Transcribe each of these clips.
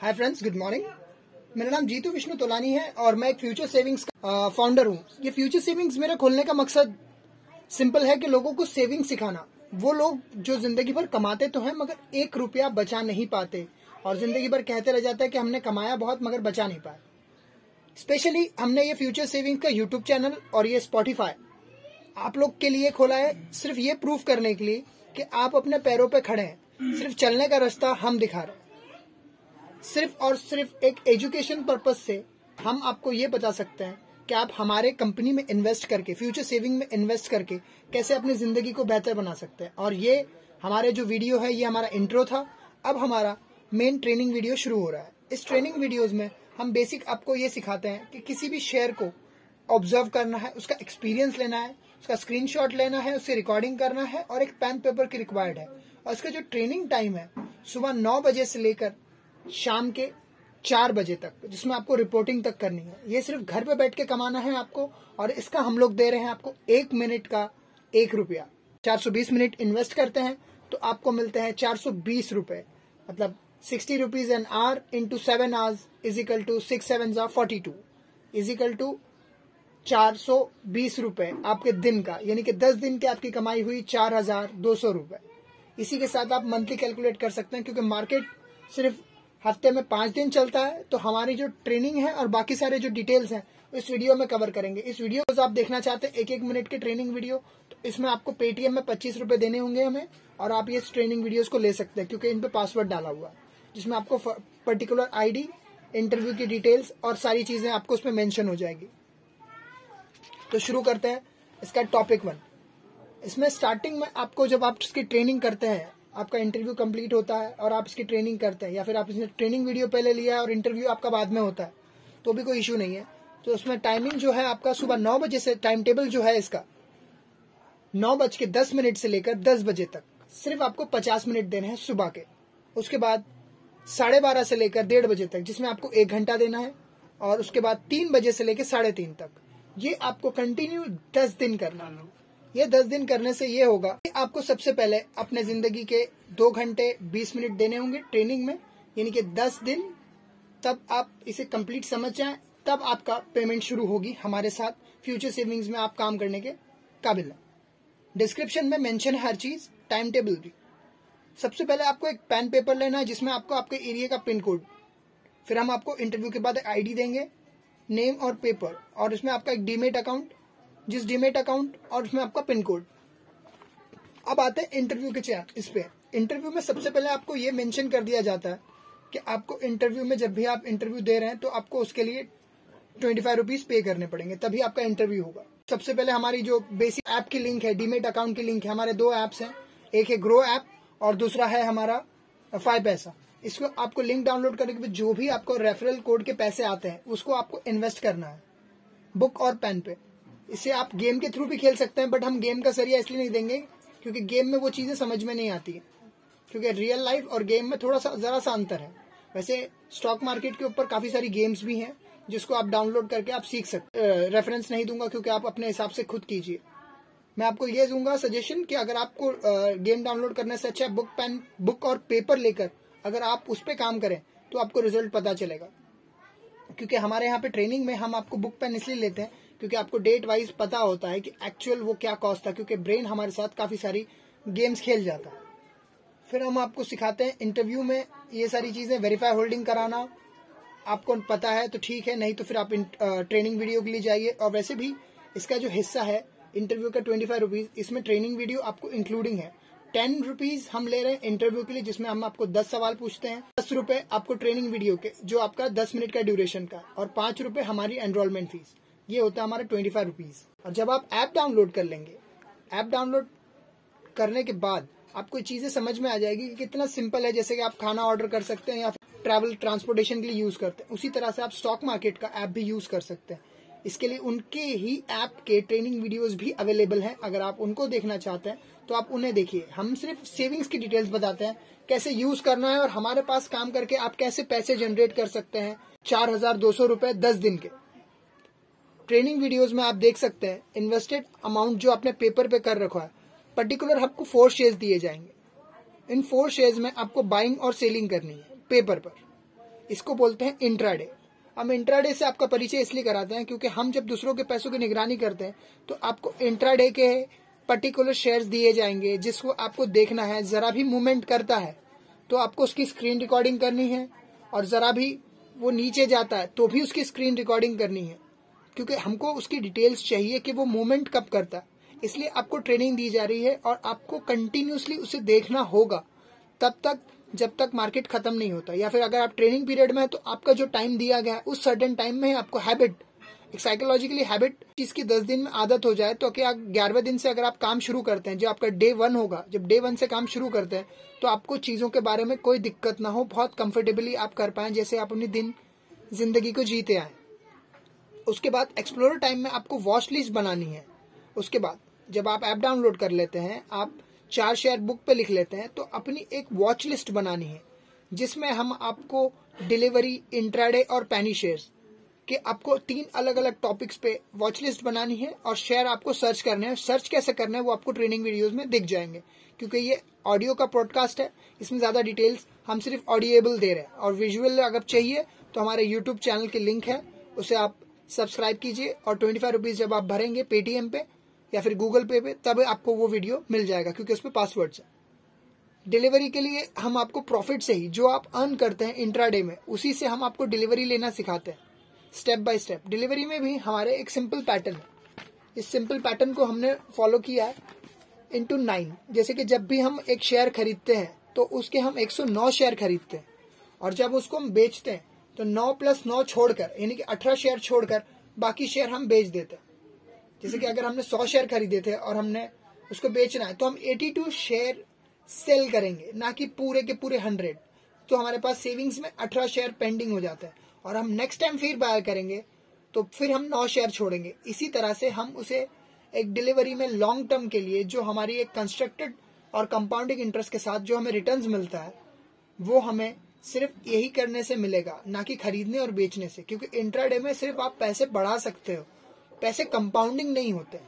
Hi friends good morning मेरा नाम जीतू विष्णु तोलानी है और मैं एक फ्यूचर सेविंग्स का फाउंडर हूँ। ये फ्यूचर सेविंग्स मेरा खोलने का मकसद सिंपल है कि लोगों को सेविंग सिखाना। वो लोग जो ज़िंदगी भर कमाते तो हैं, मगर एक रुपया बचा नहीं पाते। और ज़िंदगी भर कहते रह जाते हैं कि हमने कमाया बहुत, मगर बचा नहीं पाया। स्पेशली हमने ये फ्यूचर सेविंग्स का यूट्यूब चैनल और ये स्पॉटिफाई आप लोग के लिए खोला है, सिर्फ़ ये प्रूफ करने के लिए कि आप अपने पैरों पर पे खड़े हैं। सिर्फ़ चलने का रास्ता हम दिखा रहे हैं। सिर्फ़ और सिर्फ़ एक एजुकेशन पर्पज से हम आपको ये बता सकते हैं कि आप हमारे कंपनी में इन्वेस्ट करके, फ्यूचर सेविंग में इन्वेस्ट करके कैसे अपनी ज़िंदगी को बेहतर बना सकते हैं। और ये हमारे जो वीडियो है, ये हमारा इंट्रो था। अब हमारा मेन ट्रेनिंग वीडियो शुरू हो रहा है। इस ट्रेनिंग वीडियोज़ में हम बेसिक आपको ये सिखाते हैं कि किसी भी शेयर को ऑब्ज़र्व करना है, उसका एक्सपीरियंस लेना है, उसका स्क्रीनशॉट लेना है, उससे रिकॉर्डिंग करना है और एक पेन पेपर की रिक्वायर्ड है। और इसका जो ट्रेनिंग टाइम है, सुबह नौ बजे से लेकर शाम के चार बजे तक, जिसमें आपको रिपोर्टिंग तक करनी है। ये सिर्फ़ घर पे बैठ के कमाना है आपको, और इसका हम लोग दे रहे हैं आपको एक मिनट का एक रुपया। चार सौ बीस मिनट इन्वेस्ट करते हैं तो आपको मिलते हैं चार सौ बीस रूपए। मतलब sixty rupees an hour into seven hours is equal to six seven जा forty two is equal to चार सौ बीस रूपए आपके दिन का, यानी कि दस दिन की आपकी कमाई हुई चार हज़ार दो सौ रुपये इसी के साथ आप मंथली कैलकुलेट कर सकते हैं, क्योंकि मार्केट सिर्फ़ हफ़्ते में पाँच दिन चलता है तो हमारी जो ट्रेनिंग है और बाकी सारे जो डिटेल्स हैं, इस वीडियो में कवर करेंगे। इस वीडियो को आप देखना चाहते हैं एक एक मिनट की ट्रेनिंग वीडियो तो इसमें आपको पेटीएम में पच्चीस रूपए देने होंगे हमें, और आप ये ट्रेनिंग वीडियोस को ले सकते हैं, क्योंकि इन पे पासवर्ड डाला हुआ है, जिसमें आपको पर्टिकुलर आईडी इंटरव्यू की डिटेल्स और सारी चीज़ें आपको उसमें मेंशन हो जाएगी। तो शुरू करते हैं, इसका टॉपिक वन इसमें स्टार्टिंग में आपको जब आप इसकी ट्रेनिंग करते हैं आपका इंटरव्यू कंप्लीट होता है और आप इसकी ट्रेनिंग करते हैं, या फिर आप इसने ट्रेनिंग वीडियो पहले लिया है और इंटरव्यू आपका बाद में होता है तो भी कोई इश्यू नहीं है। तो उसमें टाइमिंग जो है आपका सुबह नौ बजे से टाइम टेबल जो है इसका, नौ बज के दस मिनट से लेकर दस बजे तक, सिर्फ़ आपको पचास मिनट देने हैं सुबह के। उसके बाद साढ़े बारह से लेकर डेढ़ बजे तक, जिसमें आपको एक घंटा देना है, और उसके बाद तीन बजे से लेकर साढ़े तीन तक। ये आपको कंटिन्यू दस दिन करना ये दस दिन करने से ये होगा कि आपको सबसे पहले अपने ज़िंदगी के दो घंटे, बीस मिनट देने होंगे ट्रेनिंग में, यानी कि दस दिन, तब आप इसे कंप्लीट समझ जाए, तब आपका पेमेंट शुरू होगी हमारे साथ फ्यूचर सेविंग्स में आप काम करने के काबिल। है डिस्क्रिप्शन में मेंशन है हर चीज़, टाइम टेबल भी। सबसे पहले आपको एक पेन पेपर लेना है, जिसमें आपको आपके एरिया का पिन कोड, फिर हम आपको इंटरव्यू के बाद आईडी देंगे, नेम और पेपर, और इसमें आपका एक डीमेट अकाउंट जिस डीमेट अकाउंट और उसमें आपका पिन कोड। अब आते हैं इंटरव्यू के चैट इस पे। इंटरव्यू में सबसे पहले आपको ये मेंशन कर दिया जाता है कि आपको इंटरव्यू में जब भी आप इंटरव्यू दे रहे हैं तो आपको उसके लिए ट्वेंटी फाइव रुपीज़ पे करने पड़ेंगे, तभी आपका इंटरव्यू होगा। सबसे पहले हमारी जो बेसिक ऐप की लिंक है, डीमेट अकाउंट की लिंक है, हमारे दो एप्स हैं, एक है ग्रो ऐप और दूसरा है हमारा फाइव पैसा। इसको आपको लिंक डाउनलोड करने के बाद जो भी आपको रेफरल कोड के पैसे आते हैं, उसको आपको इन्वेस्ट करना है, बुक और पेन पे। इसे आप गेम के थ्रू भी खेल सकते हैं बट हम गेम का सरिया इसलिए नहीं देंगे, क्योंकि गेम में वो चीज़ें समझ में नहीं आती। है क्योंकि रियल लाइफ और गेम में थोड़ा सा, जरा सा अंतर है। वैसे स्टॉक मार्केट के ऊपर काफ़ी सारी गेम्स भी हैं, जिसको आप डाउनलोड करके आप सीख सकते रेफरेंस नहीं दूँगा, क्योंकि आप अपने हिसाब से खुद कीजिए। मैं आपको ये दूँगा सजेशन कि अगर आपको गेम डाउनलोड करने से अच्छा बुक पेन बुक और पेपर लेकर अगर आप उस पर काम करें तो आपको रिज़ल्ट पता चलेगा। क्योंकि हमारे यहाँ पे ट्रेनिंग में हम आपको बुक पेन इसलिए लेते हैं क्योंकि आपको डेट वाइज पता होता है कि एक्चुअल वो क्या कॉस्ट था, क्योंकि ब्रेन हमारे साथ काफ़ी सारी गेम्स खेल जाता है। फिर हम आपको सिखाते हैं इंटरव्यू में ये सारी चीज़ें वेरीफाई होल्डिंग कराना। आपको पता है तो ठीक है, नहीं तो फिर आप ट्रेनिंग वीडियो के लिए जाइए। और वैसे भी इसका जो हिस्सा है इंटरव्यू का ट्वेंटी फाइव रुपीज़ इसमें ट्रेनिंग वीडियो आपको इंक्लूडिंग है। टेन रुपीज़ हम ले रहे हैं इंटरव्यू के लिए, जिसमें हम आपको दस सवाल पूछते हैं। दस रुपए आपको ट्रेनिंग वीडियो के, जो आपका दस मिनट का ड्यूरेशन का, और पाँच रुपए हमारी एनरोलमेंट फ़ीस ये होता है हमारा ट्वेंटी फाइव रुपीज़ और जब आप ऐप डाउनलोड कर लेंगे ऐप डाउनलोड करने के बाद आपको चीज़ें समझ में आ जाएगी कि कितना सिंपल है, जैसे कि आप खाना ऑर्डर कर सकते हैं या ट्रैवल ट्रांसपोर्टेशन के लिए यूज़ करते हैं। उसी तरह से आप स्टॉक मार्केट का ऐप भी यूज़ कर सकते हैं। इसके लिए उनके ही ऐप के ट्रेनिंग वीडियोस भी अवेलेबल हैं। अगर आप उनको देखना चाहते हैं तो आप उन्हें देखिए। हम सिर्फ़ सेविंग्स की डिटेल्स बताते हैं, कैसे यूज़ करना है और हमारे पास काम करके आप कैसे पैसे जनरेट कर सकते हैं। चार हज़ार दो सौ रुपये दस दिन के। ट्रेनिंग वीडियोस में आप देख सकते हैं इन्वेस्टेड अमाउंट जो आपने पेपर पे कर रखा है पर्टिकुलर आपको फोर शेयर्स दिए जाएँगे। इन फोर शेयर्स में आपको बाइंग और सेलिंग करनी है पेपर पर। इसको बोलते हैं इंट्राडे हम इंट्राडे से आपका परिचय इसलिए कराते हैं क्योंकि हम जब दूसरों के पैसों की निगरानी करते हैं तो आपको इंट्राडे के पर्टिकुलर शेयर्स दिए जाएँगे, जिसको आपको देखना है, जरा भी मूवमेंट करता है तो आपको उसकी स्क्रीन रिकॉर्डिंग करनी है, और जरा भी वो नीचे जाता है तो भी उसकी स्क्रीन रिकॉर्डिंग करनी है। क्योंकि हमको उसकी डिटेल्स चाहिए कि वो मूवमेंट कब करता है। इसलिए आपको ट्रेनिंग दी जा रही है और आपको कंटिन्यूसली उसे देखना होगा। तब तक, जब तक मार्केट खत्म नहीं होता। या फिर अगर आप ट्रेनिंग पीरियड में है तो आपका जो टाइम दिया गया है, उस सर्टेन टाइम में आपको हैबिट एक साइकोलॉजिकली हैबिट जिसकी दस दिन में आदत हो जाए तो क्या ग्यारहवें दिन से अगर आप काम शुरू करते हैं, जो आपका डे वन होगा, जब डे वन से काम शुरू करते हैं तो आपको चीज़ों के बारे में कोई दिक्कत ना हो, बहुत कंफर्टेबली आप कर पाए, जैसे आप अपनी दिन, ज़िंदगी को जीते आए। उसके बाद एक्सप्लोर टाइम में आपको वॉच लिस्ट बनानी है। उसके बाद जब आप ऐप डाउनलोड कर लेते हैं, आप चार शेयर बुक पे लिख लेते हैं तो अपनी एक वॉच लिस्ट बनानी है, जिसमें हम आपको डिलीवरी इंट्राडे और पैनी शेयर्स के आपको तीन अलग अलग टॉपिक्स पे वॉच लिस्ट बनानी है और शेयर आपको सर्च करने हैं। सर्च कैसे करना है वो आपको ट्रेनिंग वीडियोस में दिख जाएँगे, क्योंकि ये ऑडियो का प्रोडकास्ट है। इसमें ज़्यादा डिटेल्स हम सिर्फ़ ऑडिएबल दे रहे हैं और विजुअल अगर चाहिए तो हमारे यूट्यूब चैनल की लिंक है, उसे आप सब्सक्राइब कीजिए और ट्वेंटी फाइव रुपीज़ जब आप भरेंगे पेटीएम पे या फिर गूगल पे पे, तब आपको वो वीडियो मिल जाएगा, क्योंकि उसमें पासवर्ड है। डिलीवरी के लिए हम आपको प्रॉफिट से ही जो आप अर्न करते हैं इंट्राडे में, उसी से हम आपको डिलीवरी लेना सिखाते हैं स्टेप बाय स्टेप डिलीवरी में भी हमारे एक सिंपल पैटर्न है। इस सिंपल पैटर्न को हमने फॉलो किया है इंटू नाइन जैसे कि जब भी हम एक शेयर खरीदते हैं तो उसके हम 109 शेयर खरीदते हैं। और जब उसको हम बेचते हैं तो 9 प्लस नौ छोड़कर, यानी कि 18 शेयर छोड़कर, बाकी शेयर हम बेच देते। जैसे कि अगर हमने सौ शेयर खरीदे थे और हमने उसको बेचना है तो हम एटी टू शेयर सेल करेंगे, ना कि पूरे के पूरे हंड्रेड तो हमारे पास सेविंग्स में अठारह शेयर पेंडिंग हो जाता है। और हम नेक्स्ट टाइम फिर बाय करेंगे तो फिर हम नौ शेयर छोड़ेंगे। इसी तरह से हम उसे एक डिलीवरी में लॉन्ग टर्म के लिए जो हमारी एक कंस्ट्रक्टेड और कंपाउंडिंग इंटरेस्ट के साथ जो हमें रिटर्न्स मिलता है, वो हमें सिर्फ़ यही करने से मिलेगा, ना कि खरीदने और बेचने से, क्योंकि इंट्राडे में सिर्फ़ आप पैसे बढ़ा सकते हो। पैसे कंपाउंडिंग नहीं होते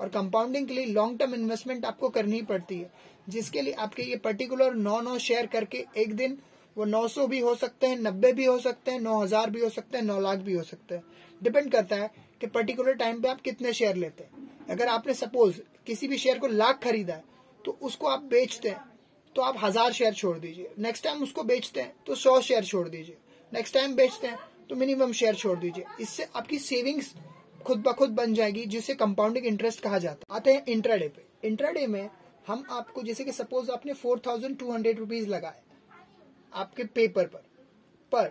और कंपाउंडिंग के लिए लॉन्ग टर्म इन्वेस्टमेंट आपको करनी पड़ती है। जिसके लिए आपके ये पर्टिकुलर नौ नौ शेयर करके एक दिन वो 900 भी हो सकते हैं, नब्बे भी हो सकते हैं 9000 भी हो सकते हैं 9 लाख भी हो सकते हैं। डिपेंड करता है कि पर्टिकुलर टाइम पे आप कितने शेयर लेते हैं। अगर आपने सपोज़ किसी भी शेयर को लाख खरीदा है तो उसको आप बेचते हैं। तो आप हज़ार शेयर छोड़ दीजिए। नेक्स्ट टाइम उसको बेचते हैं तो सौ शेयर छोड़ दीजिए। नेक्स्ट टाइम बेचते हैं तो मिनिमम शेयर छोड़ दीजिए। इससे आपकी सेविंग्स खुद ब खुद बन जाएगी, जिसे कंपाउंडिंग इंटरेस्ट कहा जाता है। आते हैं इंट्राडे पे। इंट्राडे में हम आपको, जैसे कि सपोज़ आपने four thousand two hundred rupees लगाए, आपके पेपर पर। पर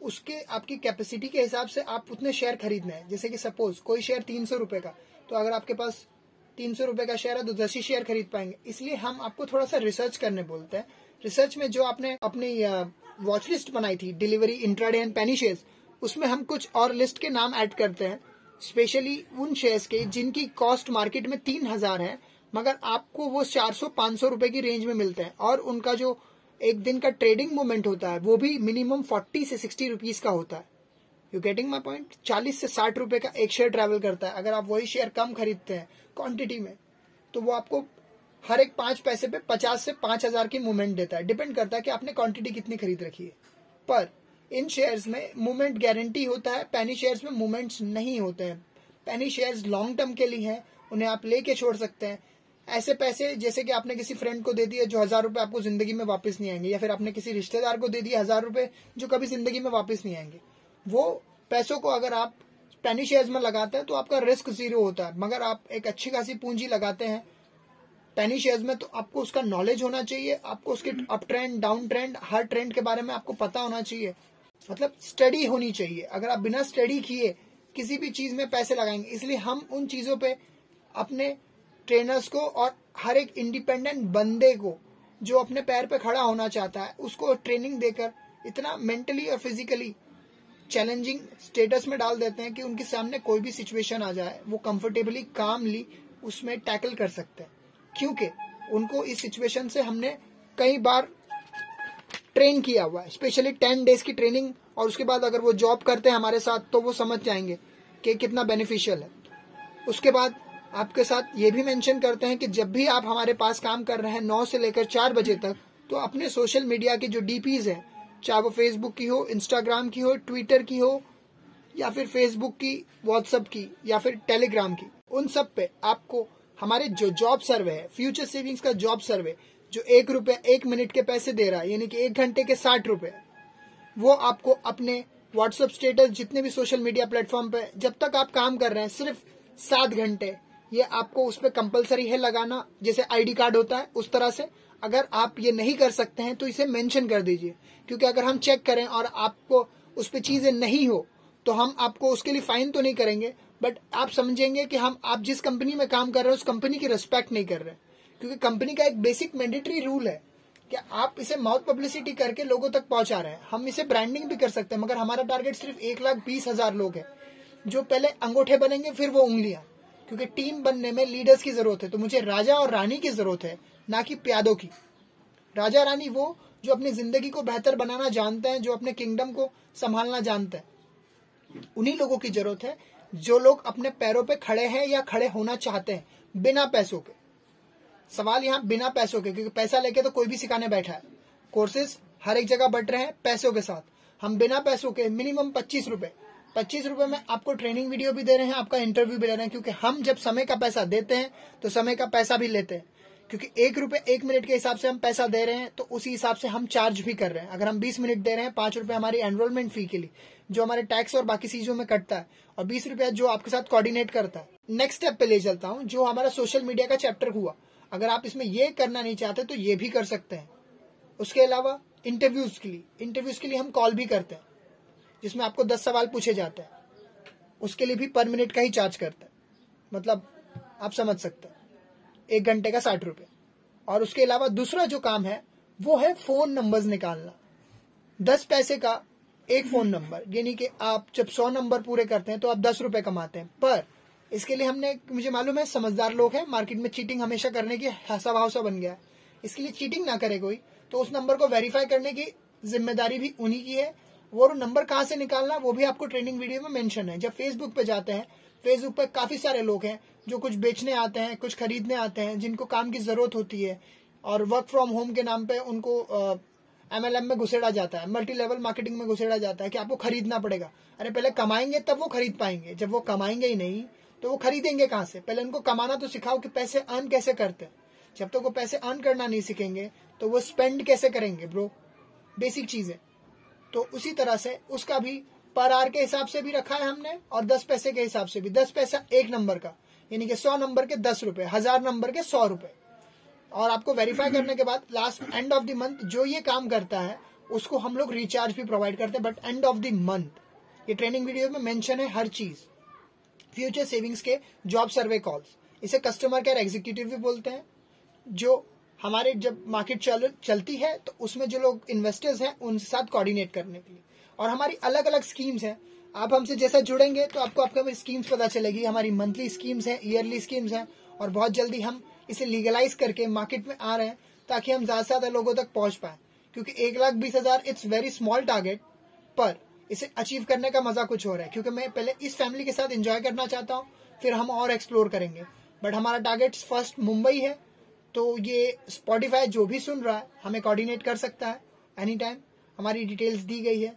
उसके, आपकी कैपेसिटी के हिसाब से आप उतने शेयर खरीदने हैं। जैसे कि सपोज़ कोई शेयर तीन सौ रुपए का तो अगर आपके पास तीन सौ रुपए का शेयर है तो दस ही शेयर खरीद पाएँगे। इसलिए हम आपको थोड़ा सा रिसर्च करने बोलते हैं। रिसर्च में जो आपने अपनी वॉच लिस्ट बनाई थी delivery intraday and penny share उसमें हम कुछ और लिस्ट के नाम ऐड करते हैं। स्पेशली उन शेयर्स के जिनकी कॉस्ट मार्केट में तीन हज़ार है, मगर आपको वो चार सौ, पाँच सौ रुपए की रेंज में मिलते हैं। और उनका जो एक दिन का ट्रेडिंग मूवमेंट होता है, वो भी मिनिमम फोर्टी से सिक्सटी रुपीज़ का होता है। यू गेटिंग माई पॉइंट चालीस से साठ रुपए का एक शेयर ट्रेवल करता है। अगर आप वही शेयर कम खरीदते हैं क्वांटिटी में तो वो आपको हर एक पाँच पैसे पे पचास से पाँच हज़ार की मूवमेंट देता है। डिपेंड करता है कि आपने क्वांटिटी कितनी खरीद रखी है। पर इन शेयर्स में मूवमेंट गारंटी होता है पैनी शेयर्स में मूवमेंट्स नहीं होते हैं। पैनी शेयर्स लॉन्ग टर्म के लिए हैं, उन्हें आप लेके छोड़ सकते हैं। ऐसे पैसे, जैसे कि आपने किसी फ्रेंड को दे दिए जो हज़ार रुपए आपको ज़िंदगी में वापस नहीं आएँगे, या फिर आपने किसी रिश्तेदार को दे दिए हज़ार रुपए जो कभी ज़िंदगी में वापस नहीं आएँगे। वो पैसों को अगर आप पैनी शेयर्स में लगाते हैं तो आपका रिस्क ज़ीरो होता है। मगर आप एक अच्छी खासी पूंजी लगाते हैं पैनी शेयर्स में तो आपको उसका नॉलेज होना चाहिए। आपको उसके अप ट्रेंड डाउन ट्रेंड हर ट्रेंड के बारे में आपको पता होना चाहिए। मतलब स्टडी होनी चाहिए। अगर आप बिना स्टडी किए किसी भी चीज़ में पैसे लगाएँगे इसलिए हम उन चीज़ों पे अपने ट्रेनर्स को और हर एक इंडिपेंडेंट बंदे को जो अपने पैर पे खड़ा होना चाहता है उसको ट्रेनिंग देकर इतना मेंटली और फिजिकली चैलेंजिंग स्टेटस में डाल देते हैं कि उनके सामने कोई भी सिचुएशन आ जाए, वो कंफर्टेबली कामली उसमें टैकल कर सकते हैं। क्योंकि उनको इस सिचुएशन से हमने कई बार ट्रेन किया हुआ है स्पेशली टेन डेज़ की ट्रेनिंग और उसके बाद अगर वो जॉब करते हैं हमारे साथ तो वो समझ जाएँगे कि कितना बेनिफिशियल है। उसके बाद आपके साथ ये भी मेंशन करते हैं कि जब भी आप हमारे पास काम कर रहे हैं नौ से लेकर चार बजे तक तो अपने सोशल मीडिया के जो डीपीज हैं चाहे वो फेसबुक की हो इंस्टाग्राम की हो ट्विटर की हो, या फिर फेसबुक की व्हाट्सएप की, या फिर टेलीग्राम की, उन सब पे आपको हमारे जो जॉब सर्वे है फ्यूचर सेविंग्स का जॉब सर्वे जो एक रुपए एक मिनट के पैसे दे रहा है, यानी कि एक घंटे के साठ रुपए वो आपको अपने व्हाट्सएप स्टेटस जितने भी सोशल मीडिया प्लेटफॉर्म पे जब तक आप काम कर रहे हैं, सिर्फ़ सात घंटे ये आपको उस पर कंपलसरी है लगाना, जैसे आईडी कार्ड होता है, उस तरह से। अगर आप ये नहीं कर सकते हैं तो इसे मेंशन कर दीजिए। क्योंकि अगर हम चेक करें और आपको उस पर चीज़ें नहीं हो तो हम आपको उसके लिए फाइन तो नहीं करेंगे बट आप समझेंगे कि हम, आप जिस कंपनी में काम कर रहे हैं, उस कंपनी की रिस्पेक्ट नहीं कर रहे। क्योंकि कंपनी का एक बेसिक मैंडेटरी रूल है कि आप इसे माउथ पब्लिसिटी करके लोगों तक पहुँचा रहे हैं। हम इसे ब्रांडिंग भी कर सकते हैं, मगर हमारा टारगेट सिर्फ़ एक लाख बीस हज़ार लोग है। जो पहले अंगूठे बनेंगे, फिर वो उंगलियाँ। क्योंकि टीम बनने में लीडर्स की ज़रूरत है। तो मुझे राजा और रानी की ज़रूरत है, ना कि प्यादों की। राजा रानी वो जो अपनी ज़िंदगी को बेहतर बनाना जानते हैं, जो अपने किंगडम को संभालना जानते हैं। उन्हीं लोगों की ज़रूरत है जो लोग अपने पैरों पे खड़े हैं या खड़े होना चाहते हैं, बिना पैसों के। सवाल यहाँ बिना पैसों के, क्योंकि पैसा लेके तो कोई भी सिखाने बैठा है। कोर्सेज हर एक जगह बढ़ रहे हैं पैसों के साथ। हम बिना पैसों के मिनिमम पच्चीस रुपए पच्चीस रुपए में आपको ट्रेनिंग वीडियो भी दे रहे हैं, आपका इंटरव्यू भी ले रहे हैं, क्योंकि हम जब समय का पैसा देते हैं तो समय का पैसा भी लेते हैं। क्योंकि एक रुपए एक मिनट के हिसाब से हम पैसा दे रहे हैं तो उसी हिसाब से हम चार्ज भी कर रहे हैं। अगर हम बीस मिनट दे रहे हैं, पाँच रुपए हमारी एनरोलमेंट फ़ी के लिए, जो हमारे टैक्स और बाकी चीज़ों में कटता है, और बीस रुपया जो आपके साथ कोऑर्डिनेट करता है। नेक्स्ट स्टेप पे ले चलता हूँ, जो हमारा सोशल मीडिया का चैप्टर हुआ। अगर आप इसमें ये करना नहीं चाहते तो ये भी कर सकते हैं। उसके अलावा इंटरव्यूज़ के लिए इंटरव्यूज़ के लिए हम कॉल भी करते हैं। जिसमें आपको दस सवाल पूछे जाते हैं। उसके लिए भी पर मिनट का ही चार्ज करते हैं। मतलब आप समझ सकते हैं। एक घंटे का साठ रुपए और उसके अलावा दूसरा जो काम है, वो है फ़ोन नंबर्स निकालना। दस पैसे का एक फ़ोन नंबर यानी कि आप जब सौ नंबर पूरे करते हैं तो आप दस रुपए कमाते हैं। पर, इसके लिए हमने, मुझे मालूम है, समझदार लोग हैं। मार्केट में चीटिंग हमेशा करने की हसा सा बन गया है। इसके लिए चीटिंग ना करे कोई। तो उस नंबर को वेरीफाई करने की ज़िम्मेदारी भी उन्हीं की है। वो नंबर कहाँ से निकालना, वो भी आपको ट्रेनिंग वीडियो में मेंशन है। जब फेसबुक पे जाते हैं फेसबुक पे काफ़ी सारे लोग हैं जो कुछ बेचने आते हैं, कुछ खरीदने आते हैं, जिनको काम की ज़रूरत होती है और वर्क फ्रॉम होम के नाम पे उनको एमएलएम में घुसेड़ा जाता है मल्टी लेवल मार्केटिंग में घुसेड़ा जाता है कि आपको खरीदना पड़ेगा। अरे पहले कमाएँगे तब वो खरीद पाएँगे। जब वो कमाएँगे ही नहीं तो वो खरीदेंगे कहाँ से? पहले उनको कमाना तो सिखाओ कि पैसे अर्न कैसे करते जब तक तो वो पैसे अर्न करना नहीं सीखेंगे तो वो स्पेंड कैसे करेंगे ब्रो बेसिक चीज़। है तो उसी तरह से उसका भी पर आर के हिसाब से भी रखा है हमने और दस पैसे के हिसाब से भी। दस पैसा एक नंबर का, यानी कि सौ नंबर के दस रुपए, हज़ार नंबर के सौ रुपए। और आपको वेरीफाई करने के बाद last end of the month जो ये काम करता है, उसको हम लोग रिचार्ज भी प्रोवाइड करते हैं but end of the month ये ट्रेनिंग वीडियो में मेंशन है हर चीज़। फ्यूचर सेविंग्स के जॉब सर्वे कॉल्स इसे कस्टमर केयर एग्जीक्यूटिव भी बोलते हैं, जो हमारे जब मार्केट चल, चलती है तो उसमें जो लोग इन्वेस्टर्स हैं उनके साथ कोऑर्डिनेट करने के लिए। और हमारी अलग अलग स्कीम्स हैं। आप हमसे जैसा जुड़ेंगे तो आपको आपका स्कीम्स पता चलेगी। हमारी मंथली स्कीम्स हैं ईयरली स्कीम्स हैं और बहुत जल्दी हम इसे लीगलाइज करके मार्केट में आ रहे हैं ताकि हम ज़्यादा से ज़्यादा लोगों तक पहुँच पाए। क्योंकि एक लाख बीस हज़ार इट्स वेरी स्मॉल टारगेट पर इसे अचीव करने का मज़ा कुछ और है। क्योंकि मैं पहले इस फैमिली के साथ एंजॉय करना चाहता हूँ फिर हम और एक्सप्लोर करेंगे। बट हमारा टारगेट फ़र्स्ट मुंबई है तो ये स्पॉटिफाई जो भी सुन रहा है, हमें कोऑर्डिनेट कर सकता है एनी टाइम हमारी डिटेल्स दी गई है।